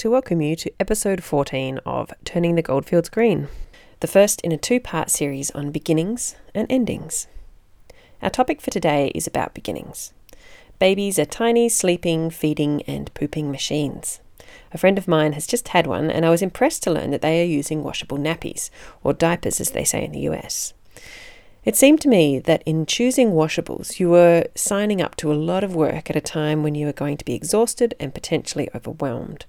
to welcome you to episode 14 of Turning the Goldfields Green, the first in a two part series on beginnings and endings. Our topic for today is about beginnings. Babies are tiny, sleeping, feeding, and pooping machines. A friend of mine has just had one, and I was impressed to learn that they are using washable nappies, or diapers as they say in the US. It seemed to me that in choosing washables, you were signing up to a lot of work at a time when you were going to be exhausted and potentially overwhelmed.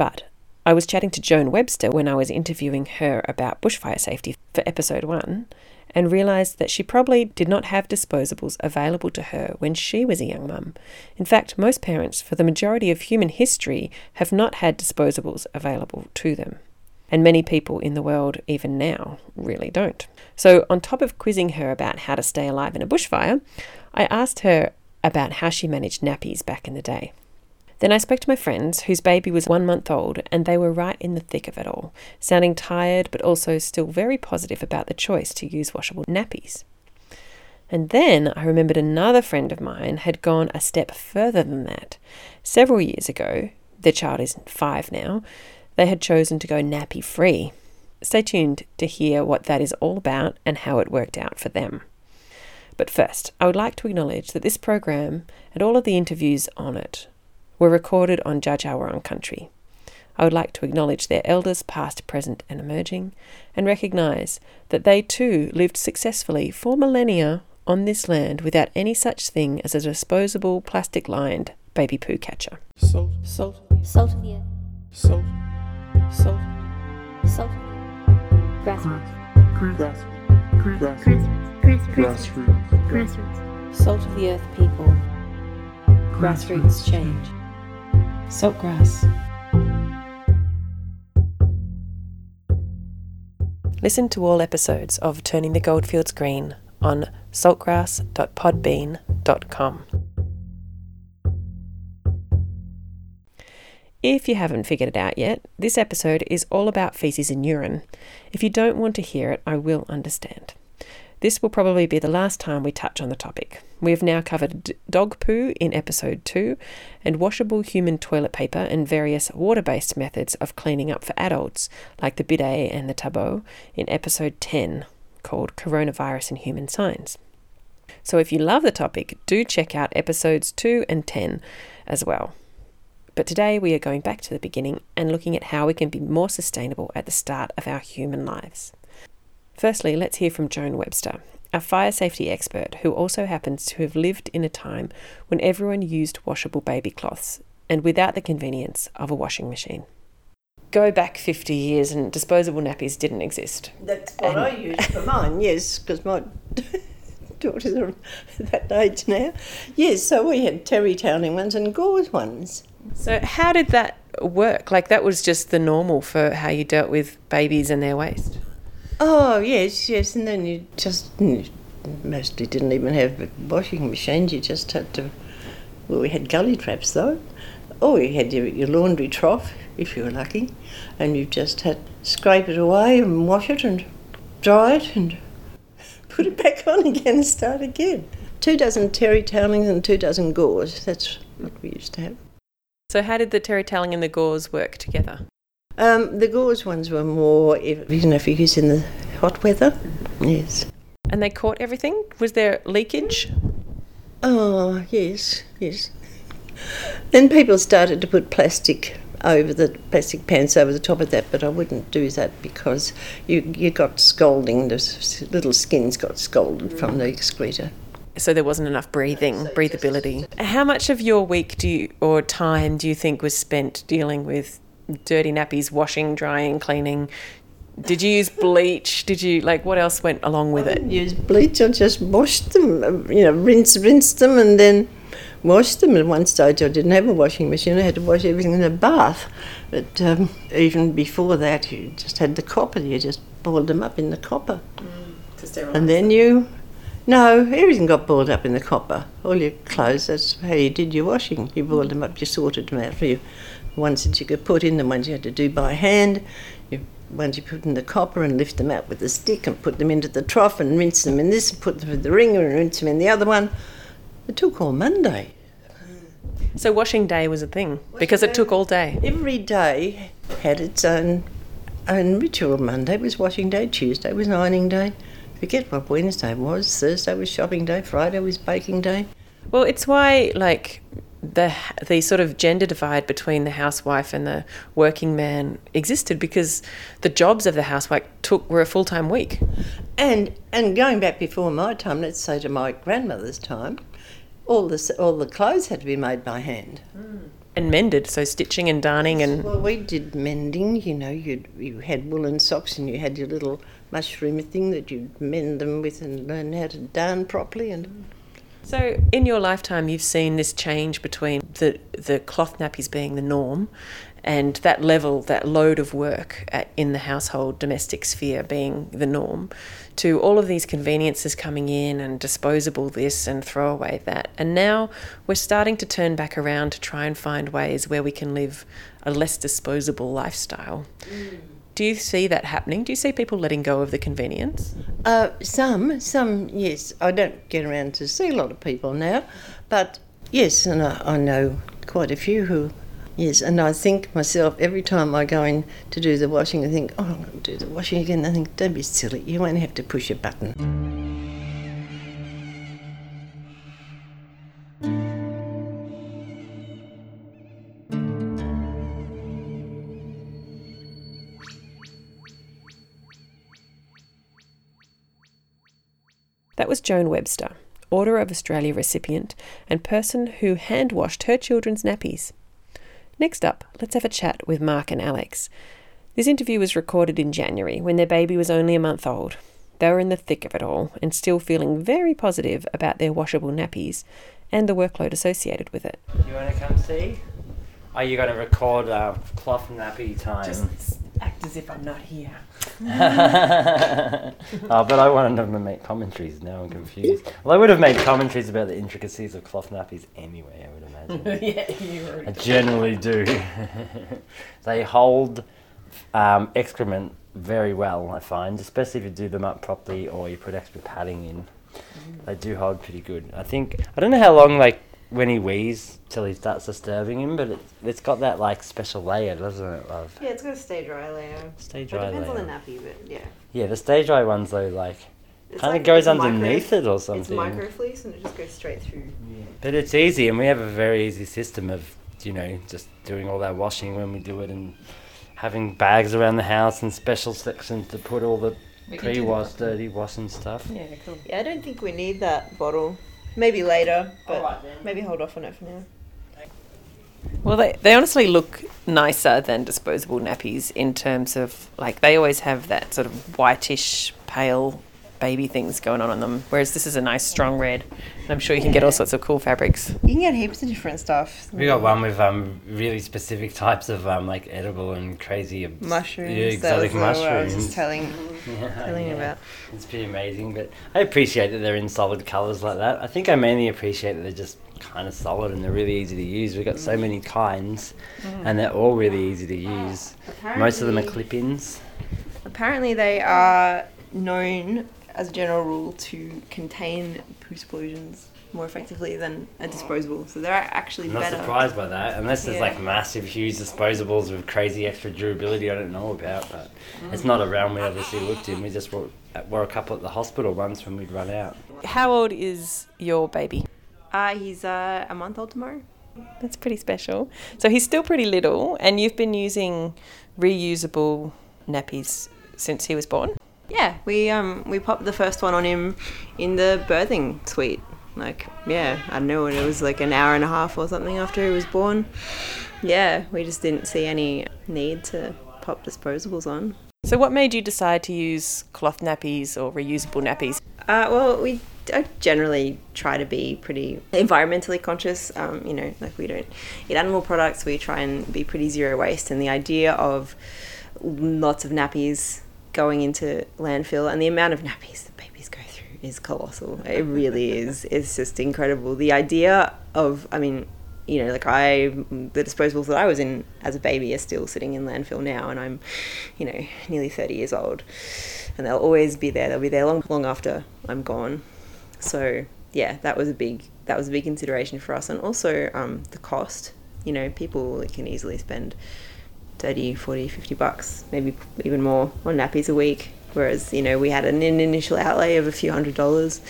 But I was chatting to Joan Webster when I was interviewing her about bushfire safety for episode one, and realised that she probably did not have disposables available to her when she was a young mum. In fact, most parents, for the majority of human history, have not had disposables available to them. And many people in the world, even now, really don't. So, on top of quizzing her about how to stay alive in a bushfire, I asked her about how she managed nappies back in the day. Then I spoke to my friends, whose baby was one month old, and they were right in the thick of it all, sounding tired but also still very positive about the choice to use washable nappies. And then I remembered another friend of mine had gone a step further than that. Several years ago, their child is five now, they had chosen to go nappy free. Stay tuned to hear what that is all about and how it worked out for them. But first, I would like to acknowledge that this program and all of the interviews on it were recorded on Dja Dja Wurrung country. I would like to acknowledge their elders, past, present, and emerging, and recognise that they too lived successfully for millennia on this land without any such thing as a disposable, plastic lined baby poo catcher. Salt, salt, Salt of the earth. salt, salt, Salt. Grassroots. grass, grass, Grassroots. Grassroots. grassroots, Grassroots. Salt of the earth people. Grassroots change. Saltgrass. Listen to all episodes of Turning the Goldfields Green on saltgrass.podbean.com. If you haven't figured it out yet, this episode is all about feces and urine. If you don't want to hear it, I will understand. This will probably be the last time we touch on the topic. We have now covered dog poo in episode 2 and washable human toilet paper and various water based methods of cleaning up for adults, like the bidet and the tabot, in episode 10 called Coronavirus and Human Signs. So if you love the topic, do check out episodes 2 and 10 as well. But today we are going back to the beginning and looking at how we can be more sustainable at the start of our human lives. Firstly, let's hear from Joan Webster, a fire safety expert who also happens to have lived in a time when everyone used washable baby cloths and without the convenience of a washing machine. Go back 50 years and disposable nappies didn't exist. That's what I used for mine, yes, because my daughters are that age now. Yes, so we had terry toweling ones and gauze ones. So, how did that work? Like, that was just the normal for how you dealt with babies and their waste. Oh, yes, yes, and then you just you mostly didn't even have washing machines, you just had to. Well, we had gully traps though. Or you had your, your laundry trough, if you were lucky, and you just had to scrape it away and wash it and dry it and put it back on again and start again. Two dozen terry towelings and two dozen gauze, that's what we used to have. So, how did the terry toweling and the gauze work together? Um, the gauze ones were more, if, you know, if you use in the hot weather. Yes. And they caught everything? Was there leakage? Oh, yes, yes. Then people started to put plastic over the plastic pants over the top of that, but I wouldn't do that because you you got scalding. The little skins got scalded from the excreta. So, there wasn't enough breathing, breathability. How much of your week do you, or time do you think was spent dealing with dirty nappies, washing, drying, cleaning? Did you use bleach? Did you, like, what else went along with it? Use bleach. I just washed them. uh, You know, rinse, rinse them, and then washed them. At one stage, I didn't have a washing machine. I had to wash everything in a bath. But um, even before that, you just had the copper. You just boiled them up in the copper. And then you, no, everything got boiled up in the copper. All your clothes, that's how you did your washing. You boiled them up, you sorted them out for you. Ones that you could put in, the ones you had to do by hand. You ones you put in the copper and lift them out with a stick and put them into the trough and rinse them in this and put them in the wringer and rinse them in the other one. It took all Monday. So washing day was a thing because it took all day. Every day had its own own ritual. Monday was washing day, Tuesday was ironing day. Forget what Wednesday was. Thursday was shopping day, Friday was baking day. Well, it's why like the the sort of gender divide between the housewife and the working man existed because the jobs of the housewife took were a full time week. And and going back before my time, let's say to my grandmother's time, all the all the clothes had to be made by hand. Mm. And mended, so stitching and darning and Well, we did mending. You know, you you had woolen socks and you had your little mushroom thing that you'd mend them with and learn how to darn properly. And mm. So, in your lifetime, you've seen this change between the the cloth nappies being the norm, and that level, that load of work at, in the household domestic sphere being the norm, to all of these conveniences coming in and disposable this and throw away that, and now we're starting to turn back around to try and find ways where we can live a less disposable lifestyle. Mm. Do you see that happening? Do you see people letting go of the convenience? uh, some, some, yes. I don't get around to see a lot of people now, but yes, and I, I know quite a few who. Yes, and I think myself every time I go in to do the washing, I think, oh, I'm going to do the washing again. I think, don't be silly, you won't have to push a button. That was Joan Webster, Order of Australia recipient and person who hand washed her children's nappies. Next up, let's have a chat with Mark and Alex. This interview was recorded in January when their baby was only a month old. They were in the thick of it all and still feeling very positive about their washable nappies and the workload associated with it. You want to come see? Are you going to record uh, cloth nappy time? Act as if I'm not here. oh, but I wanted them to make commentaries. Now I'm confused. Well, I would have made commentaries about the intricacies of cloth nappies anyway. I would imagine. yeah, you were. I generally do. they hold um, excrement very well, I find, especially if you do them up properly or you put extra padding in. They do hold pretty good. I think I don't know how long like when he wheezes till he starts disturbing him, but it, it's got that like special layer, doesn't it, love? Yeah, it's got a stay dry layer. Stay But dry it depends layer. on the nappy, but yeah. Yeah, the stay dry ones though, like It's kind of like- goes underneath micro- it or something. It's micro fleece and it just goes straight through. But it's easy, and we have a very easy system of, you know, just doing all that washing when we do it, and having bags around the house and special sections to put all the pre-wash, dirty wash and stuff. Yeah, cool. Yeah, I don't think we need that bottle. Maybe later, but Alright then. maybe hold off on it for now. Well, they, they honestly look nicer than disposable nappies in terms of like they always have that sort of whitish, pale baby things going on on them. Whereas this is a nice strong red, and I'm sure you can get all sorts of cool fabrics. You can get heaps of different stuff. We got one with um really specific types of um like edible and crazy obs- mushrooms. yeah, that was exotic what I was mushrooms. just telling, Yeah, telling you yeah. about. It's pretty amazing, but I appreciate that they're in solid colours like that. I think I mainly appreciate that they're just kind of solid and they're really easy to use. We've got so many kinds, and they're all really easy to use. Most of them are clip-ins. Apparently, they are known as a general rule to contain poo explosions more effectively than a disposable. So they're actually I'm not better. surprised by that, unless there's Yeah. like massive, huge disposables with crazy extra durability I don't know about. But it's not a realm we obviously looked in. We just wore, wore a couple at the hospital once when we'd run out. How old is your baby? Uh, he's uh, a month old tomorrow. That's pretty special. So he's still pretty little, and you've been using reusable nappies since he was born. Yeah, we um we popped the first one on him in the birthing suite. Like, yeah, I don't know, it was like an hour and a half or something after he was born. Yeah, we just didn't see any need to pop disposables on. So, what made you decide to use cloth nappies or reusable nappies? Uh, well, we I generally try to be pretty environmentally conscious. Um, you know, like we don't eat animal products. We try and be pretty zero waste. And the idea of lots of nappies going into landfill and the amount of nappies that babies go through is colossal. It really is. It's just incredible. The idea of, I mean, you know, like I, the disposables that I was in as a baby are still sitting in landfill now, and I'm, you know, nearly 30 years old, and they'll always be there. They'll be there long, long after I'm gone. So yeah, that was a big that was a big consideration for us, and also um, the cost. You know, people can easily spend 30, 40, 50 bucks, maybe even more on nappies a week. Whereas, you know, we had an initial outlay of a few hundred dollars.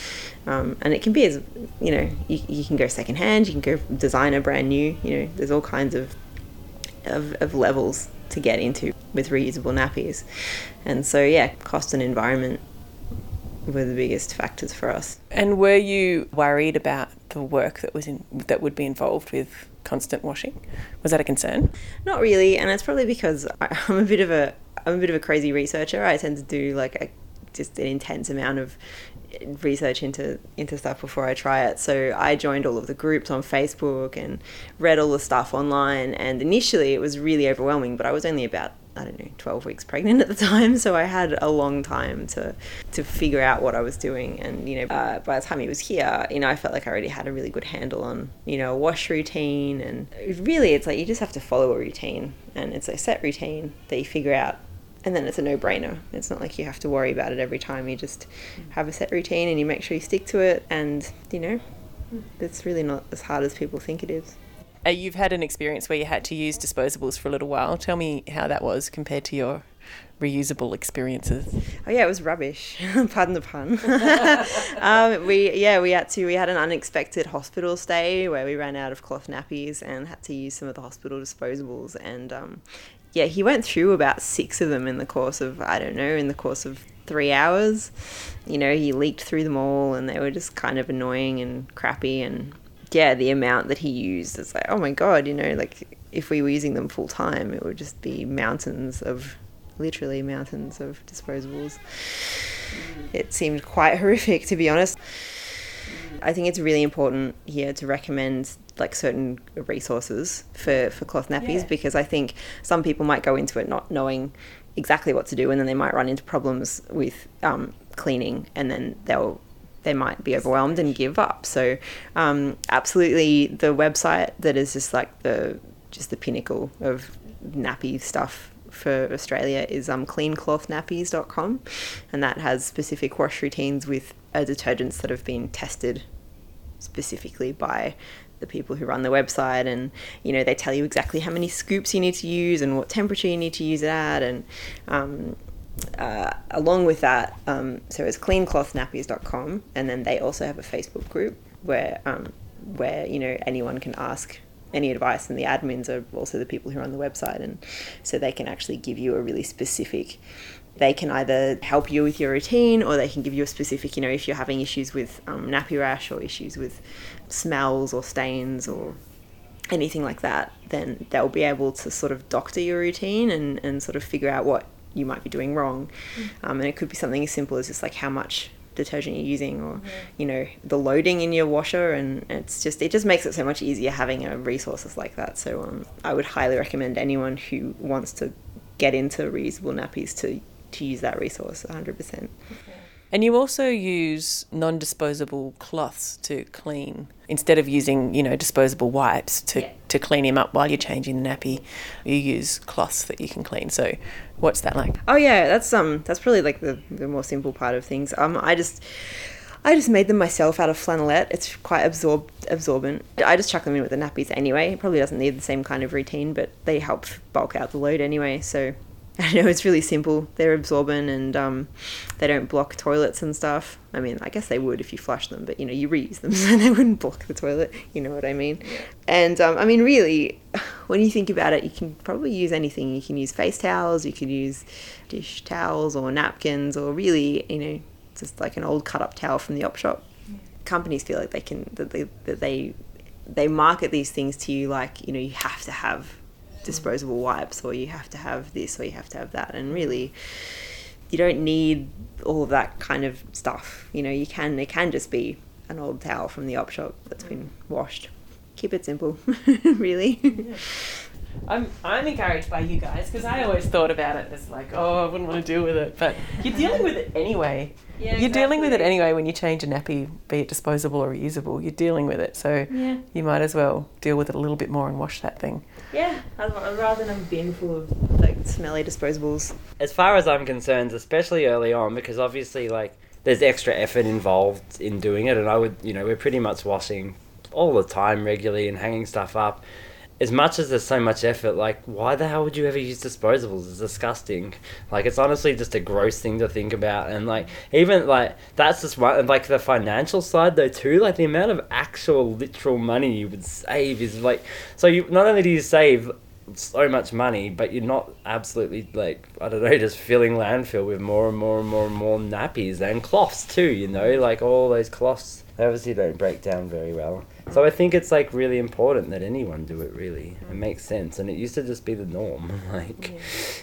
Um, and it can be as, you know, you, you can go secondhand, you can go designer brand new, you know, there's all kinds of, of, of levels to get into with reusable nappies. And so, yeah, cost and environment were the biggest factors for us. And were you worried about the work that was in that would be involved with constant washing? Was that a concern? Not really, and it's probably because I'm a bit of a I'm a bit of a crazy researcher. I tend to do like a just an intense amount of research into into stuff before I try it. So I joined all of the groups on Facebook and read all the stuff online. And initially, it was really overwhelming. But I was only about I don't know 12 weeks pregnant at the time, so I had a long time to to figure out what I was doing. And you know, uh, by the time he was here, you know, I felt like I already had a really good handle on you know a wash routine. And really, it's like you just have to follow a routine, and it's a set routine that you figure out and then it's a no-brainer. It's not like you have to worry about it every time. You just have a set routine and you make sure you stick to it, and you know, it's really not as hard as people think it is. Uh, you've had an experience where you had to use disposables for a little while. Tell me how that was compared to your reusable experiences. Oh yeah, it was rubbish. Pardon the pun. um, we yeah we had to we had an unexpected hospital stay where we ran out of cloth nappies and had to use some of the hospital disposables and um, yeah he went through about six of them in the course of I don't know in the course of three hours. You know he leaked through them all and they were just kind of annoying and crappy and yeah the amount that he used it's like oh my god you know like if we were using them full time it would just be mountains of literally mountains of disposables. It seemed quite horrific, to be honest. I think it's really important here to recommend like certain resources for, for cloth nappies Yeah. because I think some people might go into it not knowing exactly what to do and then they might run into problems with um, cleaning and then they'll they might be overwhelmed and give up. So um, absolutely the website that is just like the just the pinnacle of nappy stuff for Australia is um, cleanclothnappies.com and that has specific wash routines with uh, detergents that have been tested specifically by the people who run the website. And you know they tell you exactly how many scoops you need to use and what temperature you need to use it at. And um, uh, along with that um, so it's cleanclothnappies.com and then they also have a facebook group where um, where you know anyone can ask any advice and the admins are also the people who are on the website and so they can actually give you a really specific they can either help you with your routine or they can give you a specific you know if you're having issues with um, nappy rash or issues with smells or stains or anything like that then they'll be able to sort of doctor your routine and, and sort of figure out what you might be doing wrong. Um, and it could be something as simple as just like how much detergent you're using or you know the loading in your washer. And it's just it just makes it so much easier having a resources like that. So um, i would highly recommend anyone who wants to get into reusable nappies to to use that resource 100% And you also use non disposable cloths to clean instead of using, you know, disposable wipes to, to clean him up while you're changing the nappy. You use cloths that you can clean. So, what's that like? Oh yeah, that's um that's probably like the, the more simple part of things. Um I just I just made them myself out of flannelette. It's quite absorb absorbent. I just chuck them in with the nappies anyway. It probably doesn't need the same kind of routine, but they help bulk out the load anyway. So I know it's really simple. They're absorbent and um, they don't block toilets and stuff. I mean, I guess they would if you flush them, but you know, you reuse them, so they wouldn't block the toilet. You know what I mean? And um, I mean, really, when you think about it, you can probably use anything. You can use face towels, you could use dish towels or napkins, or really, you know, just like an old cut up towel from the op shop. Companies feel like they can that they that they they market these things to you like you know you have to have disposable wipes or you have to have this or you have to have that. And really you don't need all of that kind of stuff. You know you can it can just be an old towel from the op shop that's been washed. Keep it simple really. I'm I'm encouraged by you guys because I always thought about it as like, oh, I wouldn't want to deal with it, but you're dealing with it anyway. Yeah, You're dealing with it anyway when you change a nappy, be it disposable or reusable. You're dealing with it, so Yeah, you might as well deal with it a little bit more and wash that thing. Yeah. I'd, I'd rather than a bin full of like smelly disposables. as far as I'm concerned, especially early on, because obviously, like, there's extra effort involved in doing it, and I would, you know, we're pretty much washing all the time regularly and hanging stuff up. As much as there's so much effort, like, why the hell would you ever use disposables? It's disgusting. Like, it's honestly just a gross thing to think about, and like, even like that's just one. Like the financial side though too, like the amount of actual literal money you would save is like. So you not only do you save so much money, but you're not absolutely like I don't know, just filling landfill with more and more and more and more nappies and cloths too. You know, like all those cloths they obviously don't break down very well. So I think it's like really important that anyone do it. Really, it mm. makes sense, and it used to just be the norm. Like,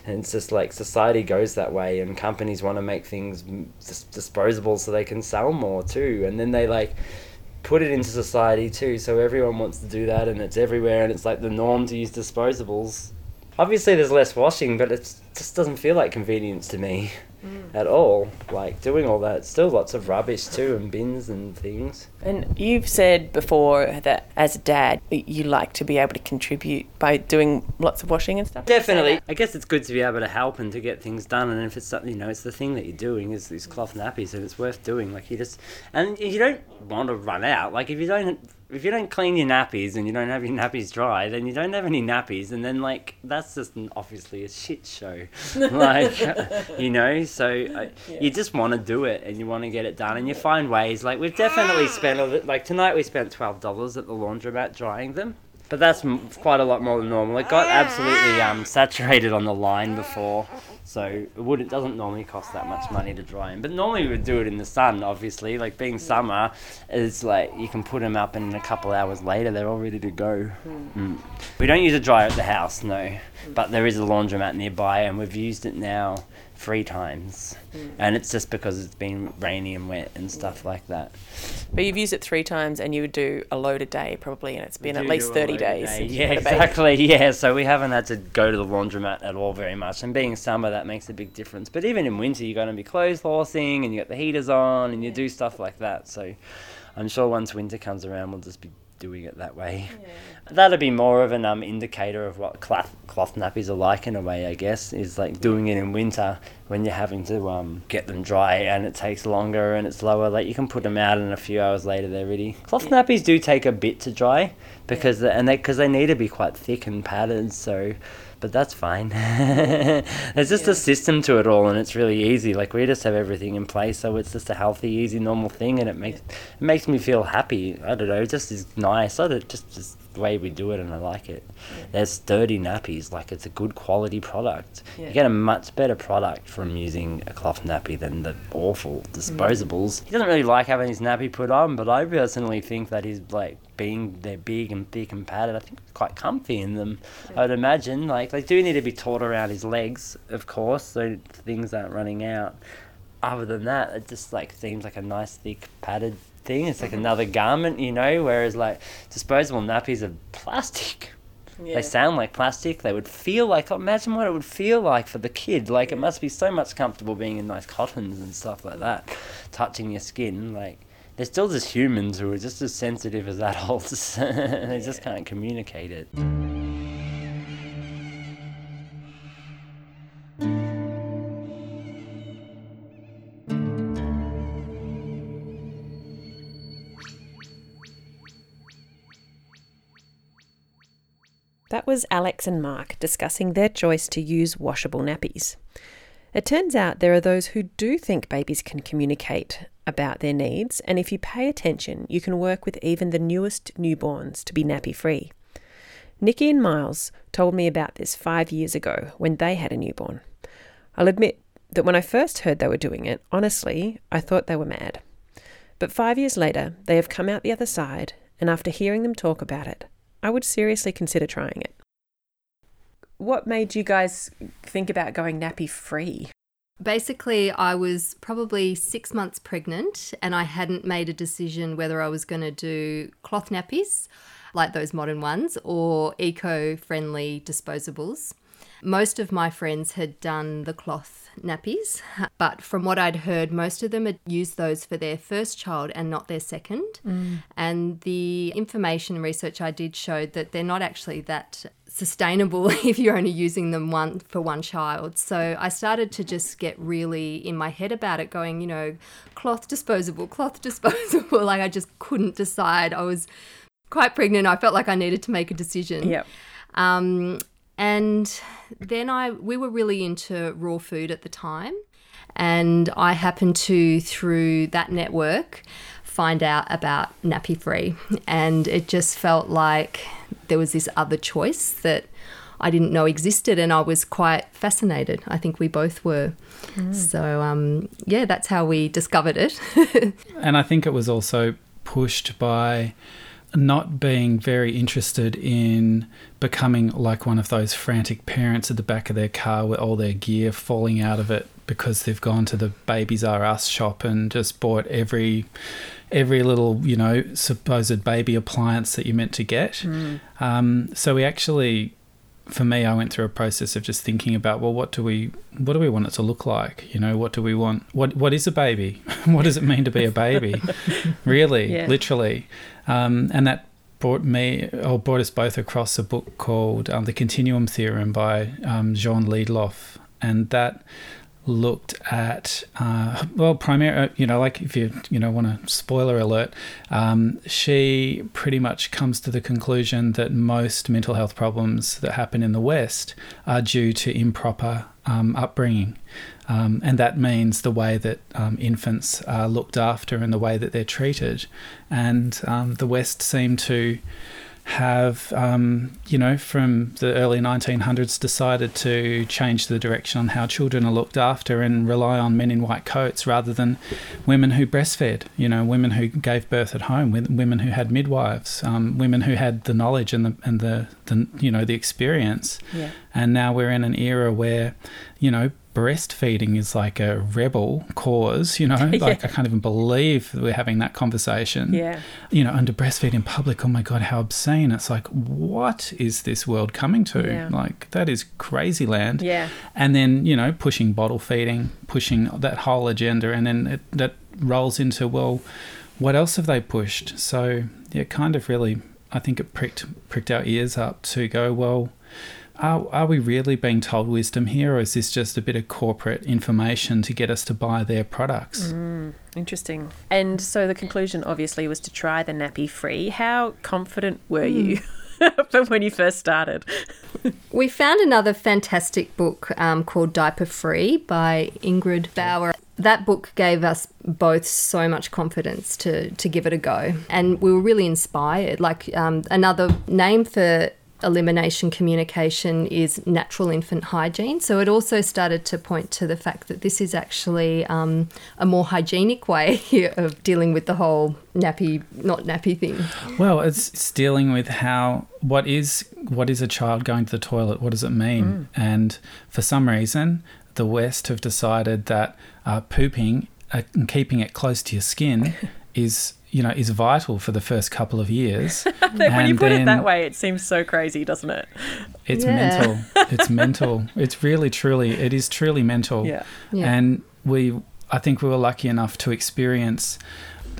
and it's just like society goes that way, and companies want to make things dis- disposable so they can sell more too, and then they like put it into society too. So everyone wants to do that, and it's everywhere, and it's like the norm to use disposables. Obviously, there's less washing, but it just doesn't feel like convenience to me at all. Like doing all that, still lots of rubbish too, and bins and things. And you've said before that as a dad, you like to be able to contribute by doing lots of washing and stuff. Definitely. I guess it's good to be able to help and to get things done. And if it's something, you know, it's the thing that you're doing is these cloth nappies, and it's worth doing. Like you just, and you don't want to run out. Like if you don't, if you don't clean your nappies and you don't have your nappies dry, then you don't have any nappies, and then like that's just obviously a shit show. like you know, so uh, I, you just want to do it and you want to get it done, and you find ways. Like we've definitely ah. spent a li- like tonight we spent twelve dollars at the laundromat drying them. But that's m- quite a lot more than normal. It got ah. absolutely um, saturated on the line before, so it would it doesn't normally cost that much money to dry them. But normally we would do it in the sun, obviously. Like being mm. summer, it's like you can put them up and a couple hours later they're all ready to go. Mm. mm. We don't use a dryer at the house, no, mm. but there is a laundromat nearby, and we've used it now three times, mm. and it's just because it's been rainy and wet and stuff mm. like that. But you've used it three times and you would do a load a day probably, and it's been at least 30 days. day. Yeah, had a baby. exactly. Yeah, so we haven't had to go to the laundromat at all very much. And being summer, that makes a big difference. But even in winter, you're going to be clothes horsing and you got the heaters on and you do stuff like that. So I'm sure once winter comes around, we'll just be doing it that way. That'd be more of an um, indicator of what cloth, cloth nappies are like in a way, I guess, is like doing it in winter when you're having to um, get them dry and it takes longer and it's lower. Like you can put them out and a few hours later they're ready. Cloth nappies do take a bit to dry because the, and they because they need to be quite thick and padded. So, but that's fine. There's just a system to it all and it's really easy. Like we just have everything in place, so it's just a healthy, easy, normal thing, and it makes it makes me feel happy. I don't know, it just is nice. I don't just just the way we do it, and I like it. There's sturdy nappies, like it's a good quality product. Yeah. You get a much better product from using a cloth nappy than the awful mm. disposables. He doesn't really like having his nappy put on, but I personally think that he's like being they're big and thick and padded. I think it's quite comfy in them. I'd imagine like they do need to be taut around his legs, of course, so things aren't running out. Other than that, it just like seems like a nice thick padded thing. It's like another mm-hmm. garment, you know. Whereas like disposable nappies are plastic. Yeah. They sound like plastic. They would feel like. Imagine what it would feel like for the kid. Like it must be so much comfortable being in nice cottons and stuff like that, touching your skin. Like they're still just humans who are just as sensitive as adults. they just can't communicate it. That was Alex and Mark discussing their choice to use washable nappies. It turns out there are those who do think babies can communicate about their needs, and if you pay attention, you can work with even the newest newborns to be nappy free. Nikki and Miles told me about this five years ago when they had a newborn. I'll admit that when I first heard they were doing it, honestly, I thought they were mad. But five years later, they have come out the other side, and after hearing them talk about it, I would seriously consider trying it. What made you guys think about going nappy free? Basically, I was probably six months pregnant and I hadn't made a decision whether I was going to do cloth nappies like those modern ones, or eco friendly disposables. Most of my friends had done the cloth nappies, but from what I'd heard, most of them had used those for their first child and not their second. And the information and research I did showed that they're not actually that sustainable if you're only using them one for one child. So I started to just get really in my head about it, going, you know, cloth disposable, cloth disposable. like I just couldn't decide. I was quite pregnant. I felt like I needed to make a decision. Yep. Um, and then I we were really into raw food at the time, and I happened to through that network find out about nappy free, and it just felt like there was this other choice that I didn't know existed, and I was quite fascinated. I think we both were. So um, yeah, that's how we discovered it. And I think it was also pushed by not being very interested in becoming like one of those frantic parents at the back of their car with all their gear falling out of it because they've gone to the Babies R Us shop and just bought every every little you know supposed baby appliance that you're meant to get. Um, so we actually for me, I went through a process of just thinking about, well, what do we, what do we want it to look like? You know, what do we want? What, what is a baby? what does it mean to be a baby? really, Yeah. literally, um, and that brought me, or brought us both across a book called um, The Continuum Theorem by um, Jean Liedloff, and that looked at uh, well primarily you know like if you you know want to spoiler alert um, she pretty much comes to the conclusion that most mental health problems that happen in the west are due to improper um, upbringing. Um, and that means the way that um, infants are looked after and the way that they're treated. And um, the west seem to have, um, you know, from the early 1900s decided to change the direction on how children are looked after and rely on men in white coats rather than women who breastfed, you know, women who gave birth at home, women who had midwives, um, women who had the knowledge and the, and the, the, you know, the experience. Yeah. And now we're in an era where, you know, breastfeeding is like a rebel cause, you know, like I can't even believe we're having that conversation Yeah. you know, under breastfeed in public, oh my God, how obscene. It's like, what is this world coming to? Yeah. Like, that is crazy land. Yeah. And then, you know, pushing bottle feeding, pushing that whole agenda. And then it, that rolls into, well, what else have they pushed? So, yeah, kind of really, I think it pricked, pricked our ears up to go, well, are, are we really being told wisdom here, or is this just a bit of corporate information to get us to buy their products? Interesting. And so the conclusion obviously was to try the nappy free. How confident were you from when you first started? We found another fantastic book um, called Diaper Free by Ingrid Bauer. That book gave us both so much confidence to, to give it a go. And we were really inspired. Like um, another name for elimination communication is natural infant hygiene. So it also started to point to the fact that this is actually um, a more hygienic way of dealing with the whole nappy, not nappy thing. Well, it's, it's dealing with how what is what is a child going to the toilet? What does it mean? And for some reason, the West have decided that uh, pooping uh, and keeping it close to your skin is you know is vital for the first couple of years. when you put it that way, it seems so crazy, doesn't it? it's Yeah. mental. It's mental. It's really, truly, it is truly mental. Yeah. Yeah. And we, I think we were lucky enough to experience.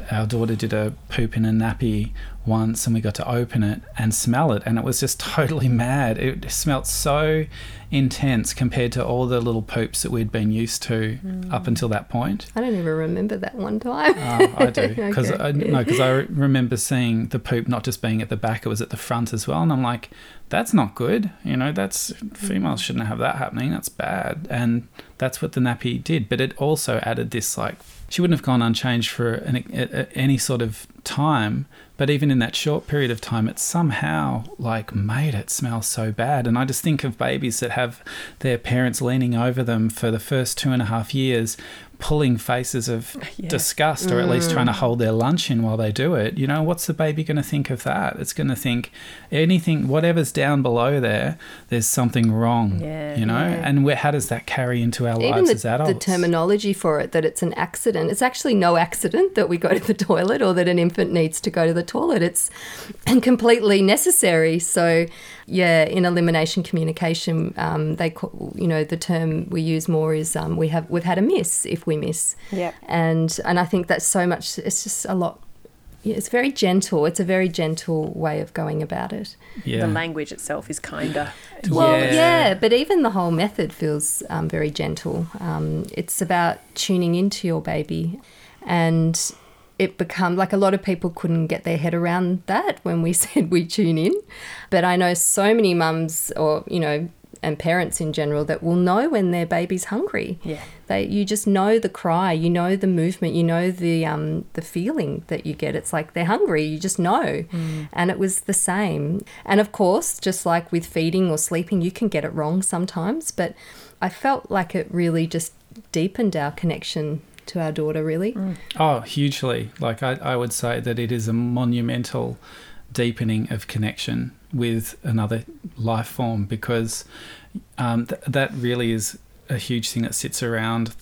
Our daughter did a poop in a nappy once, and we got to open it and smell it, and it was just totally mad. It smelt so intense compared to all the little poops that we'd been used to hmm. up until that point. I don't even remember that one time. Oh, I do because Okay. I, no, because I remember seeing the poop not just being at the back; it was at the front as well, and I'm like, that's not good. You know, that's hmm. females shouldn't have that happening. That's bad, and that's what the nappy did. But it also added this like she wouldn't have gone unchanged for an, a, a- any sort of time. But even in that short period of time, it somehow like made it smell so bad. And I just think of babies that have their parents leaning over them for the first two and a half years, pulling faces of Yeah. disgust or at least trying to mm. hold their lunch in while they do it, you know, what's the baby going to think of that? It's going to think anything, whatever's down below there, there's something wrong, Yeah, you know? yeah. And where, how does that carry into our Even lives the, as adults? the terminology for it that it's an accident. It's actually no accident that we go to the toilet or that an infant needs to go to the toilet. It's completely necessary. So, yeah, in elimination communication, um, they call, you know the term we use more is um, we have we've had a miss if we miss. Yeah. And and I think that's so much. It's just a lot. Yeah, it's very gentle. It's a very gentle way of going about it. yeah. The language itself is kinder. Well, Yeah. yeah, but even the whole method feels um, very gentle. Um, it's about tuning into your baby, and it become like a lot of people couldn't get their head around that when we said we tune in. But I know so many mums, or you know, and parents in general, that will know when their baby's hungry. Yeah. They, you just know the cry, you know the movement, you know the um, the feeling that you get. It's like they're hungry, you just know. And it was the same. And of course, just like with feeding or sleeping, you can get it wrong sometimes. But I felt like it really just deepened our connection to our daughter. Really, Oh, hugely. Like I, I would say that it is a monumental deepening of connection with another life form because um, th- that really is a huge thing that sits around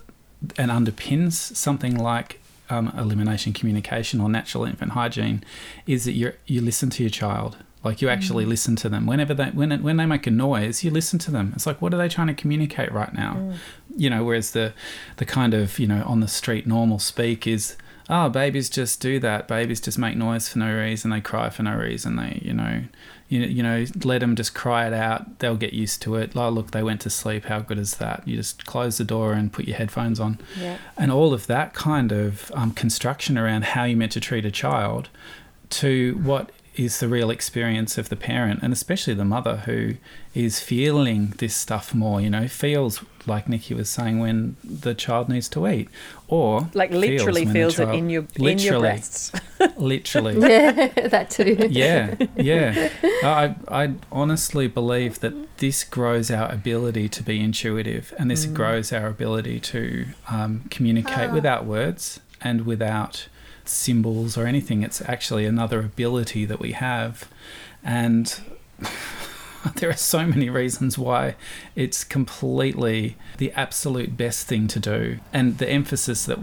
and underpins something like um, elimination communication or natural infant hygiene is that you you listen to your child. Like you actually listen to them. Whenever they when it, when they make a noise you listen to them. It's like what are they trying to communicate right now you know whereas the the kind of you know on the street normal speak is oh babies just do that. Babies just make noise for no reason. They cry for no reason. They you know you, you know let them just cry it out. They'll get used to it. Oh look they went to sleep. How good is that? You just close the door and put your headphones on. Yeah. and all of that kind of um, construction around how you're meant to treat a child to what is the real experience of the parent and especially the mother who is feeling this stuff more you know feels like nikki was saying when the child needs to eat or Like literally when the feels it in your in your literally breasts. literally yeah, that too. yeah, yeah. I, I honestly believe that this grows our ability to be intuitive and this grows our ability to um, communicate without words and without symbols or anything. It's actually another ability that we have. And there are so many reasons why it's completely the absolute best thing to do. And the emphasis that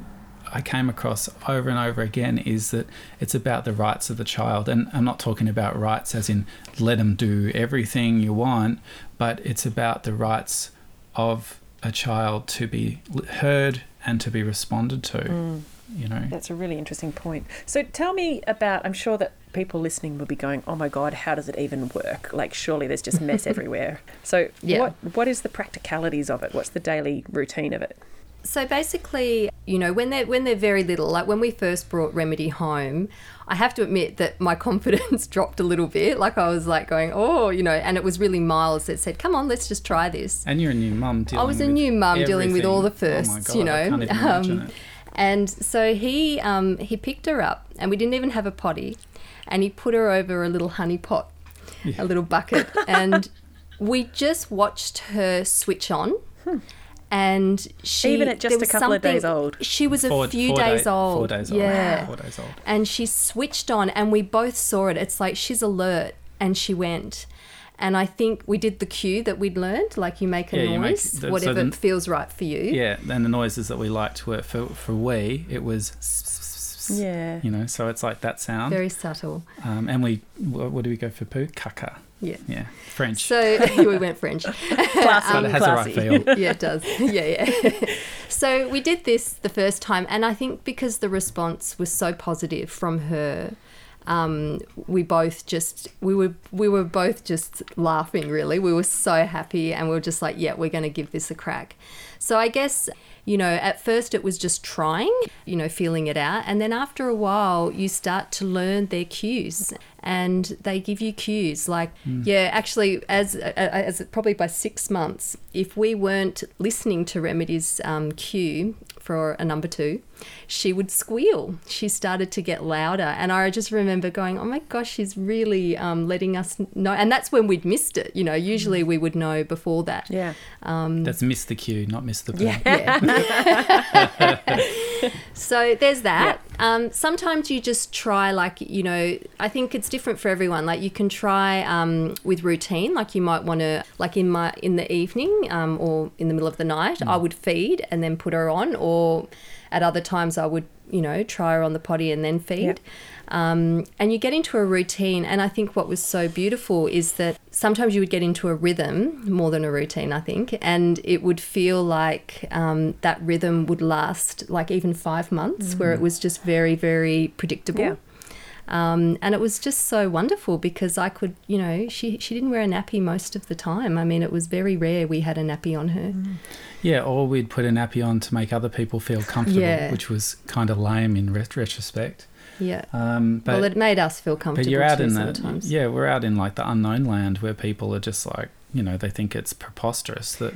I came across over and over again is that it's about the rights of the child. And I'm not talking about rights as in let them do everything you want, but it's about the rights of a child to be heard and to be responded to. Mm. You know, That's a really interesting point. So tell me about. I'm sure that people listening will be going, "Oh my god, how does it even work? Like, surely there's just mess everywhere." So Yeah. what what is the practicalities of it? What's the daily routine of it? So basically, you know, when they're when they're very little, like when we first brought Remedy home, I have to admit that my confidence dropped a little bit. Like I was like going, oh, you know, and it was really Miles that said, "Come on, let's just try this." and you're a new mum. Too. I was a new mum dealing with all the everything. Oh my firsts, God, you know. I can't even imagine it. And so he um, he picked her up, and we didn't even have a potty, and he put her over a little honey pot, a little bucket, and we just watched her switch on. And she Even at just a was couple of days old? She was a few four days day- old. Four days old. Yeah. Four days old. And she switched on, and we both saw it. It's like she's alert, and she went. And I think we did the cue that we'd learned, like you make a Yeah, you make- noise, the- so whatever feels right for you. Yeah, and the noises that we liked were for for we it was Yeah. you know, so it's like that sound. Very subtle. Um, and we what, what do we go for poo? Kaka. Yeah. Yeah, French. So we went French. Classy, but it has the right feel. yeah, it does. Yeah, yeah. so we did this the first time, and I think because the response was so positive from her, um, we both just we were we were both just laughing. Really, we were so happy, and we were just like, yeah, we're going to give this a crack. So I guess you know at first it was just trying, you know, feeling it out, and then after a while you start to learn their cues, and they give you cues like, yeah, actually, as as probably by six months, if we weren't listening to Remedy's um, cue for a number two, she would squeal. She started to get louder, and I just remember going, "Oh my gosh, she's really um, letting us know." And that's when we'd missed it. You know, usually we would know before that. Yeah. Um, That's miss the cue, not miss the poo. Yeah. yeah, so there's that. Um, sometimes you just try, like, you know, I think it's different for everyone. Like, you can try um, with routine, like, you might want to, like, in my in the evening um, or in the middle of the night, I would feed and then put her on, or at other times, I would, you know, try her on the potty and then feed. Um, and you get into a routine. And I think what was so beautiful is that sometimes you would get into a rhythm more than a routine, I think, and it would feel like um, that rhythm would last like even five months, where it was just very, very predictable. Yeah. Um, and it was just so wonderful because I could, you know, she, she didn't wear a nappy most of the time. I mean, it was very rare we had a nappy on her. Yeah, or we'd put a nappy on to make other people feel comfortable, Yeah. which was kind of lame in ret- retrospect. Yeah. Um, but well, it made us feel comfortable. but you're out in the sometimes. yeah, we're out in like the unknown land where people are just like you know they think it's preposterous that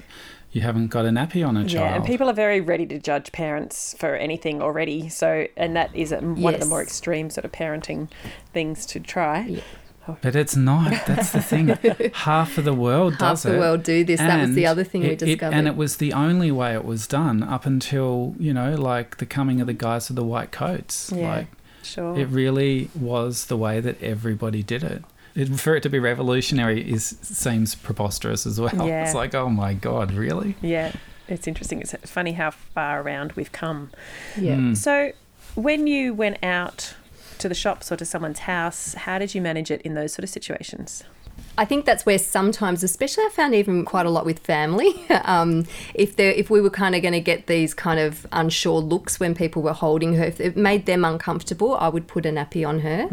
you haven't got a nappy on a child. Yeah, and people are very ready to judge parents for anything already. So, and that is a, one of the more extreme sort of parenting things to try. Yeah. Oh. But it's not. That's the thing. Half of the world does. it. Half the world do this. That was the other thing we it- it- discovered. and it was the only way it was done up until, you know, like the coming of the guys with the white coats. Yeah. Like, Sure. it really was the way that everybody did it. It. For it to be revolutionary is seems preposterous as well. Yeah. It's like, oh my God, really? yeah, it's interesting. It's funny how far around we've come. yeah. Mm. So, when you went out to the shops or to someone's house, how did you manage it in those sort of situations? I think that's where sometimes, especially I found even quite a lot with family, um, if they if we were kind of going to get these kind of unsure looks when people were holding her, if it made them uncomfortable, I would put a nappy on her,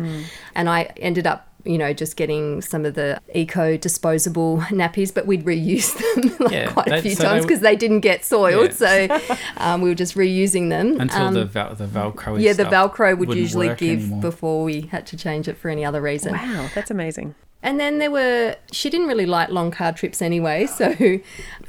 and I ended up. You know, just getting some of the eco disposable nappies, but we'd reuse them like Yeah, quite a few so times because they didn't get soiled. So um, we were just reusing them Until Um, the vel- the Velcro. yeah, the stuff Velcro would usually give anymore. before we had to change it for any other reason. Wow, that's amazing. And then there were, she didn't really like long car trips anyway, so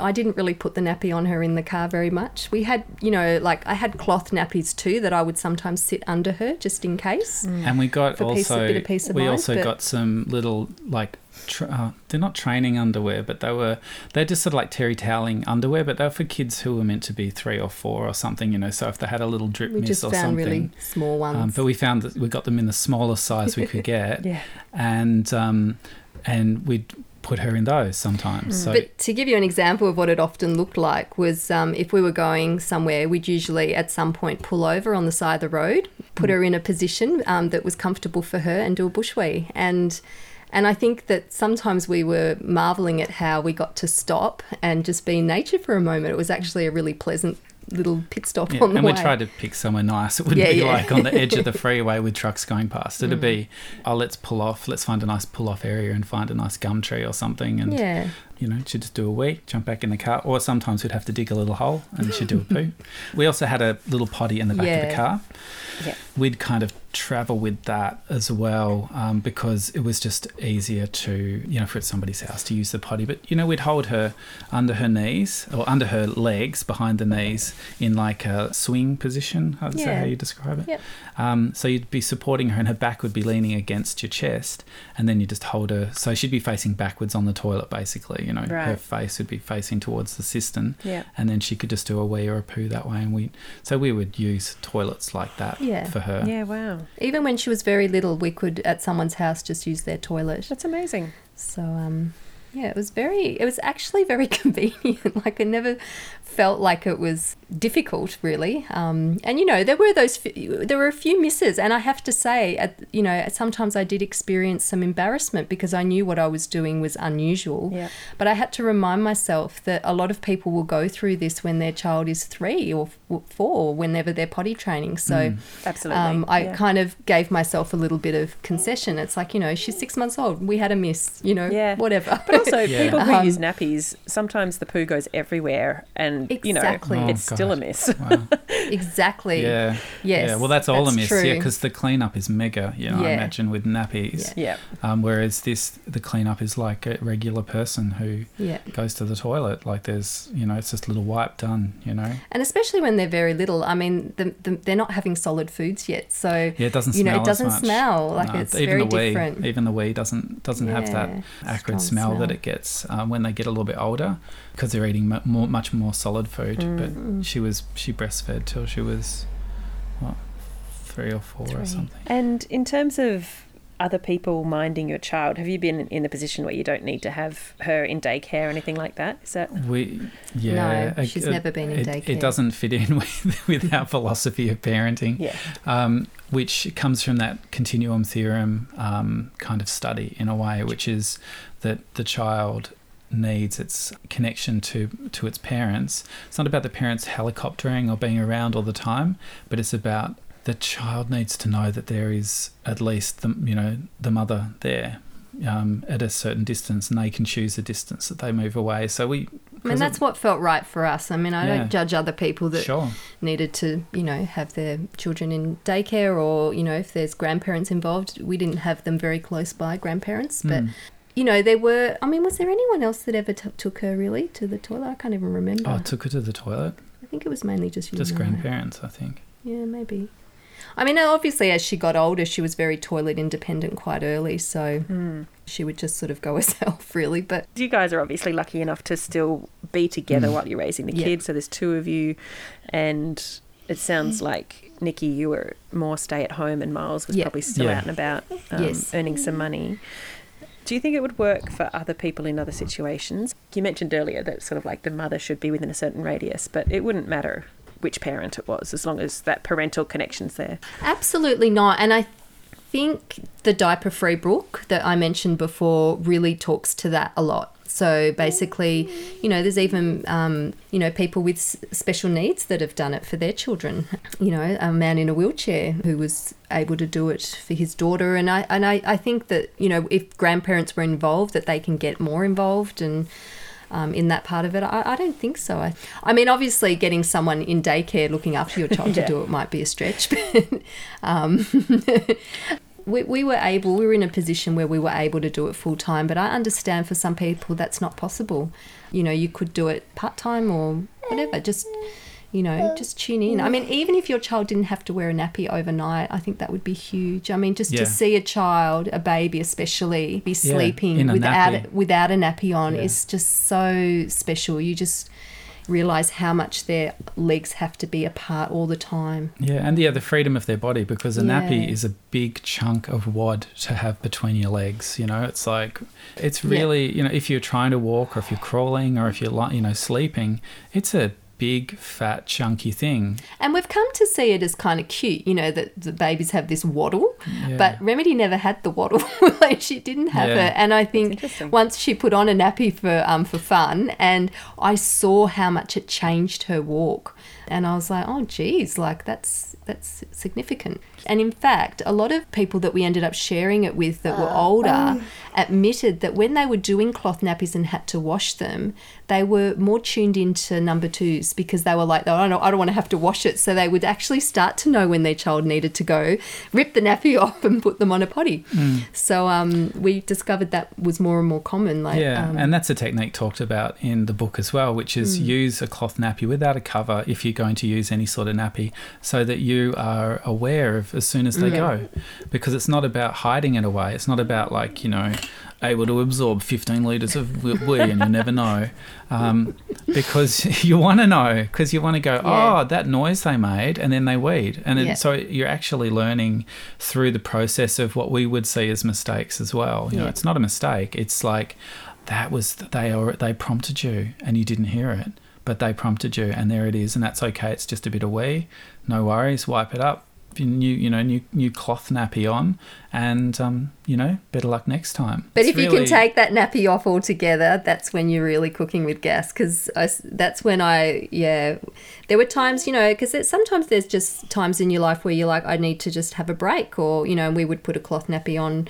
I didn't really put the nappy on her in the car very much. We had, you know, like I had cloth nappies too that I would sometimes sit under her just in case. Mm. And we got peace- a also bit of peace of we mind, also got some little like tra- uh, they're not training underwear, but they were they're just sort of like terry toweling underwear, but they're for kids who were meant to be three or four or something, you know. So if they had a little drip We miss just or found something, really small ones. um, but we found that we got them in the smallest size we could get, Yeah. and um, and we'd put her in those sometimes. So But to give you an example of what it often looked like was um, if we were going somewhere, we'd usually at some point pull over on the side of the road, put her in a position um, that was comfortable for her, and do a bushwee. And and I think that sometimes we were marveling at how we got to stop and just be in nature for a moment. It was actually a really pleasant little pit stop Yeah, on the and way. we tried to pick somewhere nice. It wouldn't Yeah, be yeah. like on the edge of the freeway with trucks going past. It'd Mm. be, oh, let's pull off. Let's find a nice pull off area and find a nice gum tree or something. And, yeah. You know, she'd just do a wee, jump back in the car. Or sometimes we'd have to dig a little hole and she'd do a poo. We also had a little potty in the back of the car. Yeah. We'd kind of travel with that as well um, because it was just easier to, you know, for at somebody's house to use the potty. But, you know, we'd hold her under her knees or under her legs behind the knees in like a swing position. Is that Yeah. how you describe it? Yep. Um, so you'd be supporting her and her back would be leaning against your chest and then you just hold her. So she'd be facing backwards on the toilet basically, you know, her face would be facing towards the cistern Yeah. and then she could just do a wee or a poo that way. And we, so we would use toilets like that Yeah. for her. Yeah, wow. Even when she was very little, we could at someone's house just use their toilet. That's amazing. So um, yeah, it was very. It was actually very convenient. like I never felt like it was difficult, really. Um, and you know, there were those. f- There were a few misses, and I have to say, at you know, sometimes I did experience some embarrassment because I knew what I was doing was unusual. Yeah. But I had to remind myself that a lot of people will go through this when their child is three or f- four, whenever they're potty training. So. Absolutely. Um, I yeah. kind of gave myself a little bit of concession. It's like, you know, she's six months old. We had a miss, you know, Yeah. whatever. But also, Yeah. people who Um, use nappies, sometimes the poo goes everywhere, and Exactly. you know, Oh, it's still a God. miss. Wow. exactly. Yeah. Yes. Yeah. Well, that's all a miss. True. Yeah, because the cleanup is mega. You know, I imagine with nappies. yeah. Um, whereas this, the cleanup is like a regular person who yeah. goes to the toilet. Like there's, you know, it's just a little wipe done. You know. And especially when they're very little. I mean, the, the, they're not having solid foods yet, so Yeah, it doesn't you know, smell. it doesn't smell like No, it's even very the wee, different. Even the wee doesn't doesn't have that acrid strong smell, that it gets um, when they get a little bit older because they're eating mu- more, much more solid food. Mm. But she was she breastfed till she was what three or four or something. And in terms of other people minding your child, have you been in the position where you don't need to have her in daycare or anything like that? Is that We yeah, No, she's uh, never been in it, daycare. It doesn't fit in with with our philosophy of parenting. yeah? um, which comes from that continuum theorem um, kind of study in a way, which is that the child needs its connection to to its parents. It's not about the parents helicoptering or being around all the time, but it's about the child needs to know that there is at least the you know the mother there. Um, at a certain distance, and they can choose the distance that they move away. So we, I mean, that's what felt right for us. I mean, I Yeah. don't judge other people that sure, needed to, you know, have their children in daycare or, you know, if there's grandparents involved. We didn't have them very close by, grandparents. But, Mm. You know, there were, I mean, was there anyone else that ever t- took her really to the toilet? I can't even remember. oh, took her to the toilet. I think it was mainly just you Just and I. grandparents, I think. Yeah, maybe. I mean, obviously, as she got older, she was very toilet independent quite early, so she would just sort of go herself, really. But You guys are obviously lucky enough to still be together Mm. while you're raising the Yeah. kids. So there's two of you, and it sounds like Nikki, you were more stay at home, and Miles was Yeah. probably still Yeah. out and about, um, Yes. earning some money. Do you think it would work for other people in other situations? You mentioned earlier that sort of like the mother should be within a certain radius, but it wouldn't matter which parent it was as long as that parental connection's there. Absolutely not. And I think the diaper free book that I mentioned before really talks to that a lot. So basically, you know, there's even, um, you know, people with special needs that have done it for their children. You know, a man in a wheelchair who was able to do it for his daughter. And I, and I, I think that, you know, if grandparents were involved, that they can get more involved and, um, in that part of it. I, I don't think so. I, I mean, obviously, getting someone in daycare looking after your child Yeah. to do it might be a stretch, but um, we, we were able, we were in a position where we were able to do it full time. But I understand for some people that's not possible. You know, you could do it part time or whatever, just. You know, just tune in. I mean, even if your child didn't have to wear a nappy overnight, I think that would be huge. I mean, just Yeah. to see a child, a baby especially, be sleeping in a without nappy. without a nappy on Yeah. is just so special. You just realize how much their legs have to be apart all the time. Yeah, and yeah, the freedom of their body because a nappy is a big chunk of wad to have between your legs. You know, it's like it's Yeah. really you know if you're trying to walk or if you're crawling or if you're you know sleeping, it's a big fat chunky thing. And we've come to see it as kind of cute, you know, that the babies have this waddle. Yeah. But Remedy never had the waddle. like she didn't have Yeah. it. And I think once she put on a nappy for um for fun and I saw how much it changed her walk. And I was like, oh geez, like that's that's significant. And in fact, a lot of people that we ended up sharing it with that were older admitted that when they were doing cloth nappies and had to wash them, they were more tuned into number twos because they were like, oh, I don't, I don't want to have to wash it. So they would actually start to know when their child needed to go, rip the nappy off and put them on a potty. So um, we discovered that was more and more common. Like, yeah, um, and that's a technique talked about in the book as well, which is Mm. use a cloth nappy without a cover if you're going to use any sort of nappy, so that you are aware of as soon as they go, because it's not about hiding it away. It's not about like you know able to absorb 15 liters of wee and you never know, um, because you want to know because you want to go Yeah. oh that noise they made and then they weed and Yeah. so you're actually learning through the process of what we would see as mistakes as well. You know, it's not a mistake. It's like that was they or they prompted you and you didn't hear it, but they prompted you and there it is and that's okay. It's just a bit of wee, no worries. Wipe it up. New you know new new cloth nappy on and um you know better luck next time. But It's if you can take that nappy off altogether, that's when you're really cooking with gas. Because that's when I, yeah, there were times, you know, because sometimes there's just times in your life where you're like, I need to just have a break, or you know, we would put a cloth nappy on.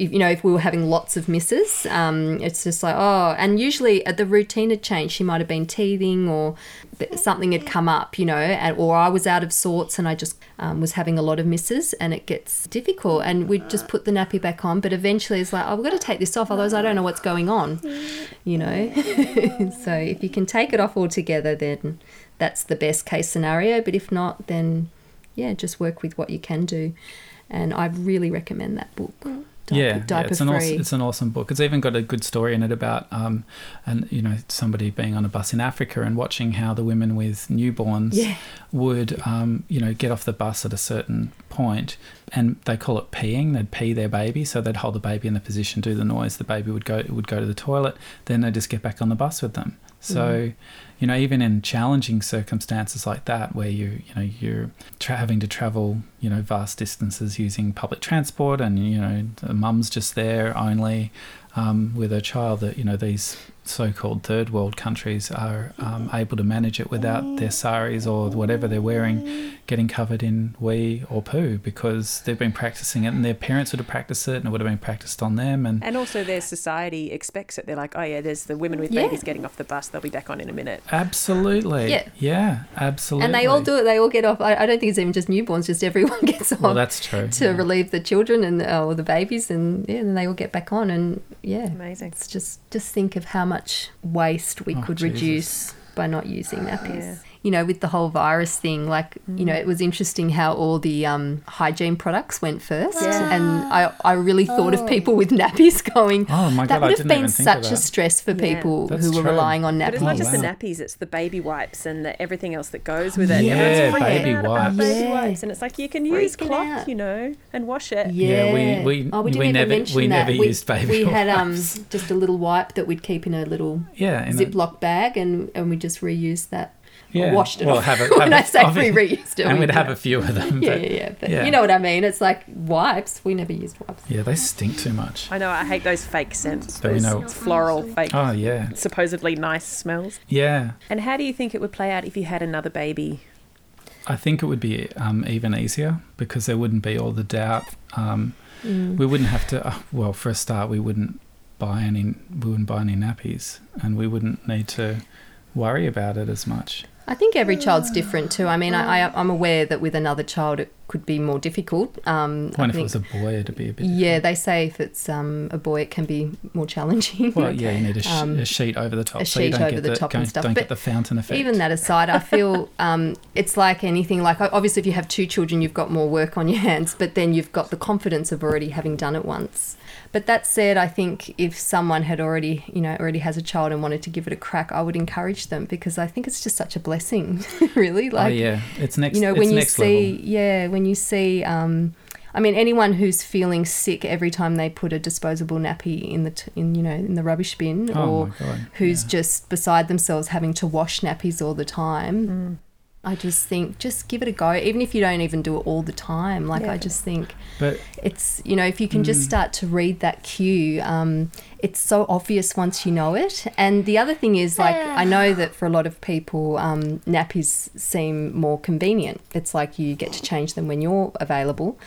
If, you know, if we were having lots of misses, um, it's just like oh, and usually the routine had changed. She might have been teething, or th- something had come up, you know, and, or I was out of sorts and I just um, was having a lot of misses, and it gets difficult. And we'd just put the nappy back on, but eventually it's like, oh, we've got to take this off, otherwise I don't know what's going on, you know. so if you can take it off altogether, then that's the best case scenario. But if not, then yeah, just work with what you can do. And I really recommend that book. Diaper, yeah, diaper yeah, it's an awesome, it's an awesome book. It's even got a good story in it about, um, and you know, somebody being on a bus in Africa and watching how the women with newborns Yeah. would, um, you know, get off the bus at a certain point, and they call it peeing. They'd pee their baby, so they'd hold the baby in the position, do the noise. The baby would go would go to the toilet. Then they just get back on the bus with them. So, you know, even in challenging circumstances like that, where you you know you're tra- having to travel, you know, vast distances using public transport, and you know, the mum's just there only um, with her child. That you know these so-called third world countries are um, able to manage it without their saris or whatever they're wearing getting covered in wee or poo because they've been practicing it and their parents would have practiced it and it would have been practiced on them and And also, their society expects it. They're like, oh, yeah, there's the women with Yeah. babies getting off the bus. They'll be back on in a minute. absolutely Yeah. yeah absolutely And they all do it. They all get off. I, I don't think it's even just newborns. Just everyone gets off well that's true to yeah. relieve the children and uh, or the babies, and yeah, then they all get back on. And yeah, Amazing. It's just just think of how much waste we Oh, could Jesus. reduce by not using nappies. Yeah. You know, with the whole virus thing, like you know, it was interesting how all the um, hygiene products went first, Yeah. and I I really thought of people with nappies going. oh my God, that would I have been even think of such a stress for Yeah. people That's who were relying on nappies. But nappies. it's not Oh, just wow. the nappies, it's the baby wipes and the, everything else that goes with it. Yeah, Everyone's freaking baby out about wipes. baby wipes. And it's like, you can use Freaking cloth, out. you know, and wash it. Yeah, we- we- oh, we, we never- we never we, used baby wipes. We had um just a little wipe that we'd keep in a little yeah in a- Ziploc bag, and and we just reused that. Yeah washed it well, off. have a, when have I a- say obvi- we reused it, and we- we'd have a few of them Yeah, but- yeah, yeah. But yeah. you know what I mean. It's like wipes. We never used wipes. yeah they stink too much I know, I hate those fake scents. But we Those know- floral, fake, oh yeah supposedly nice smells. yeah And how do you think it would play out if you had another baby? I think it would be um, even easier because there wouldn't be all the doubt. Um, Mm. We wouldn't have to. Uh, well, for a start, we wouldn't buy any. We wouldn't buy any nappies, and we wouldn't need to worry about it as much. I think every child's different too. I mean, I, I'm aware that with another child it could be more difficult. Um, I When if it was a boy, it'd be a bit. yeah, they say if it's um, a boy, it can be more challenging. Well, yeah, you need a, sh- Um, a sheet over the top, a so you sheet don't over get the the, top and stuff. don't But get the fountain effect. Even that aside, I feel um, it's like anything. Like obviously, if you have two children, you've got more work on your hands, but then you've got the confidence of already having done it once. But that said, I think if someone had already, you know, already has a child and wanted to give it a crack, I would encourage them because I think it's just such a blessing, really. oh Like, yeah, it's next. you know, when you see, level. yeah, when you see, um, I mean, anyone who's feeling sick every time they put a disposable nappy in the, t- in you know, in the rubbish bin, Oh or who's yeah. just beside themselves having to wash nappies all the time. Mm. I just think just give it a go, even if you don't even do it all the time. Like Yeah. I just think But it's you know if you can just Mm. start to read that cue, um, it's so obvious once you know it. And the other thing is like I know that for a lot of people, um, nappies seem more convenient. It's like you get to change them when you're available,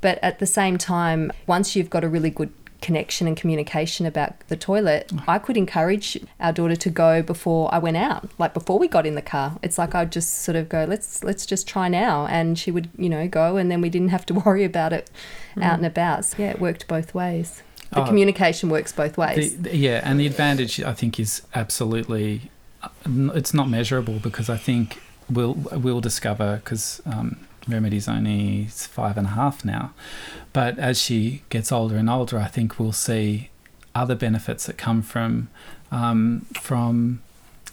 but at the same time, once you've got a really good connection and communication about the toilet, I could encourage our daughter to go before I went out, like before we got in the car. It's like I'd just sort of go, let's let's just try now, and she would, you know, go, and then we didn't have to worry about it out and about. So, yeah, it worked both ways. The Oh, communication works both ways. The, the- yeah, and the advantage I think is absolutely, uh, it's not measurable because I think we'll we'll discover because um, Remedy's only five and a half now, but as she gets older and older, I think we'll see other benefits that come from um, from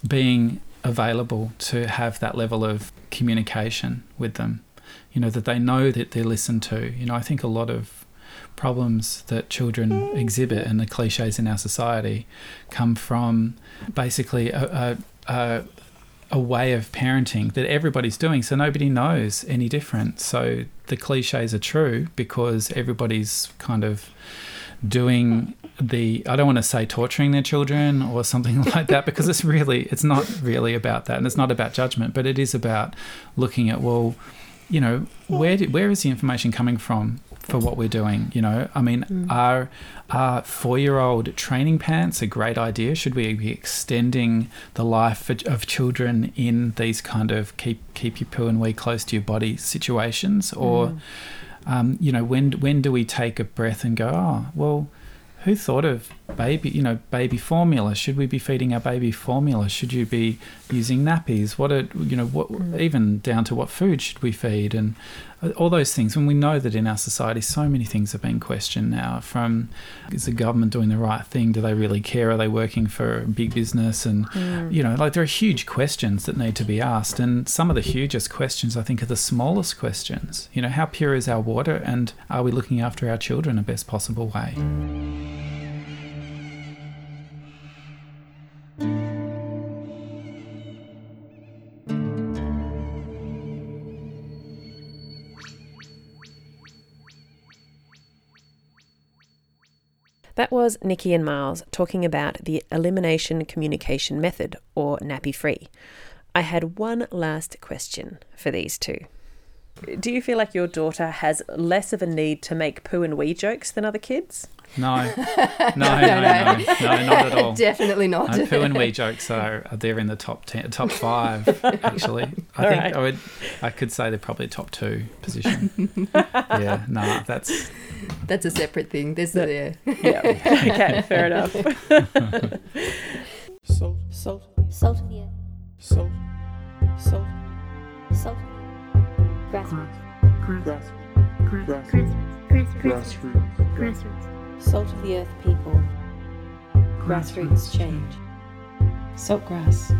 being available to have that level of communication with them. You know that they know that they're listened to. You know, I think a lot of problems that children exhibit and the cliches in our society come from basically a, a, a, a way of parenting that everybody's doing so nobody knows any different. So the cliches are true because everybody's kind of doing the I don't want to say torturing their children or something like that because it's really it's not really about that and it's not about judgment but it is about looking at well you know where where is the information coming from for what we're doing you know? I mean mm. are are four year old training pants a great idea? Should we be extending the life of- of children in these kind of keep keep your poo and wee close to your body situations? Or mm. um, you know when when do we take a breath and go oh well who thought of baby you know baby formula? Should we be feeding our baby formula? Should you be using nappies? What are you know what mm. even down to what food should we feed? And all those things. When we know that in our society, so many things are being questioned now. From is the government doing the right thing? Do they really care? Are they working for big business? And mm. you know, like there are huge questions that need to be asked. And some of the hugest questions, I think, are the smallest questions. You know, how pure is our water, and are we looking after our children in the best possible way? That was Nikki and Miles talking about the elimination communication method, or nappy free. I had one last question for these two. Do you feel like your daughter has less of a need to make poo and wee jokes than other kids? No, no, no, no, no, no, not at all. Definitely not. No, poo and wee jokes are, are they're in the top ten, top five actually. I All think right. I would I could say they're probably top two position. yeah, no, that's That's a separate thing. There's the Yeah. okay, fair enough. Salt, salt, Salt of the salt, salt, Salt. Grassroots. grass, grass, Grassroots. Grassroots. grassroots, Grassroots. Salt of the earth people. Grassroots change. Saltgrass.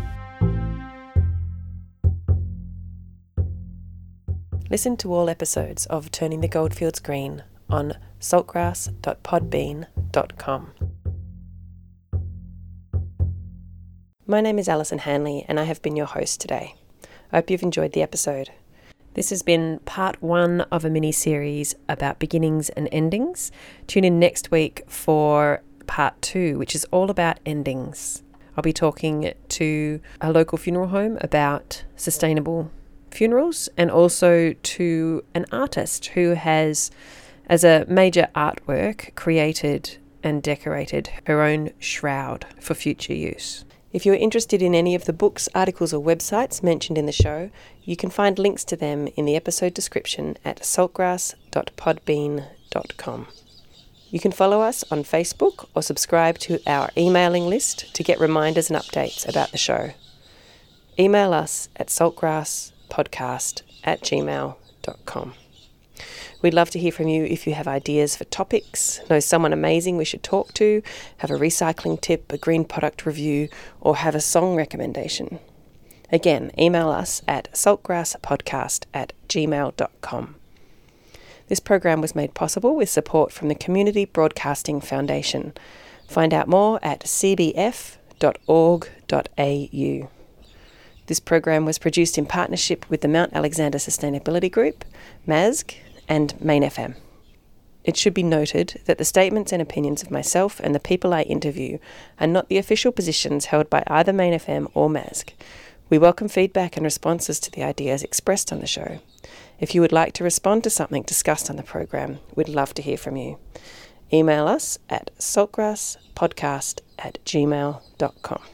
Listen to all episodes of Turning the Goldfields Green on saltgrass.podbean.com. My name is Alison Hanley, and I have been your host today. I hope you've enjoyed the episode. This has been part one of a mini series about beginnings and endings. Tune in next week for part two, which is all about endings. I'll be talking to a local funeral home about sustainable funerals and also to an artist who has, as a major artwork, created and decorated her own shroud for future use. If you're interested in any of the books, articles, or websites mentioned in the show, you can find links to them in the episode description at saltgrass.podbean.com. You can follow us on Facebook or subscribe to our emailing list to get reminders and updates about the show. Email us at saltgrasspodcast at gmail.com. We'd love to hear from you if you have ideas for topics, know someone amazing we should talk to, have a recycling tip, a green product review, or have a song recommendation. Again, email us at saltgrasspodcast at gmail.com. This program was made possible with support from the Community Broadcasting Foundation. Find out more at cbf.org.au. This program was produced in partnership with the Mount Alexander Sustainability Group, MASG, and Main FM. It should be noted that the statements and opinions of myself and the people I interview are not the official positions held by either Main FM or MASG. We welcome feedback and responses to the ideas expressed on the show. If you would like to respond to something discussed on the program, we'd love to hear from you. Email us at saltgrasspodcast at gmail.com.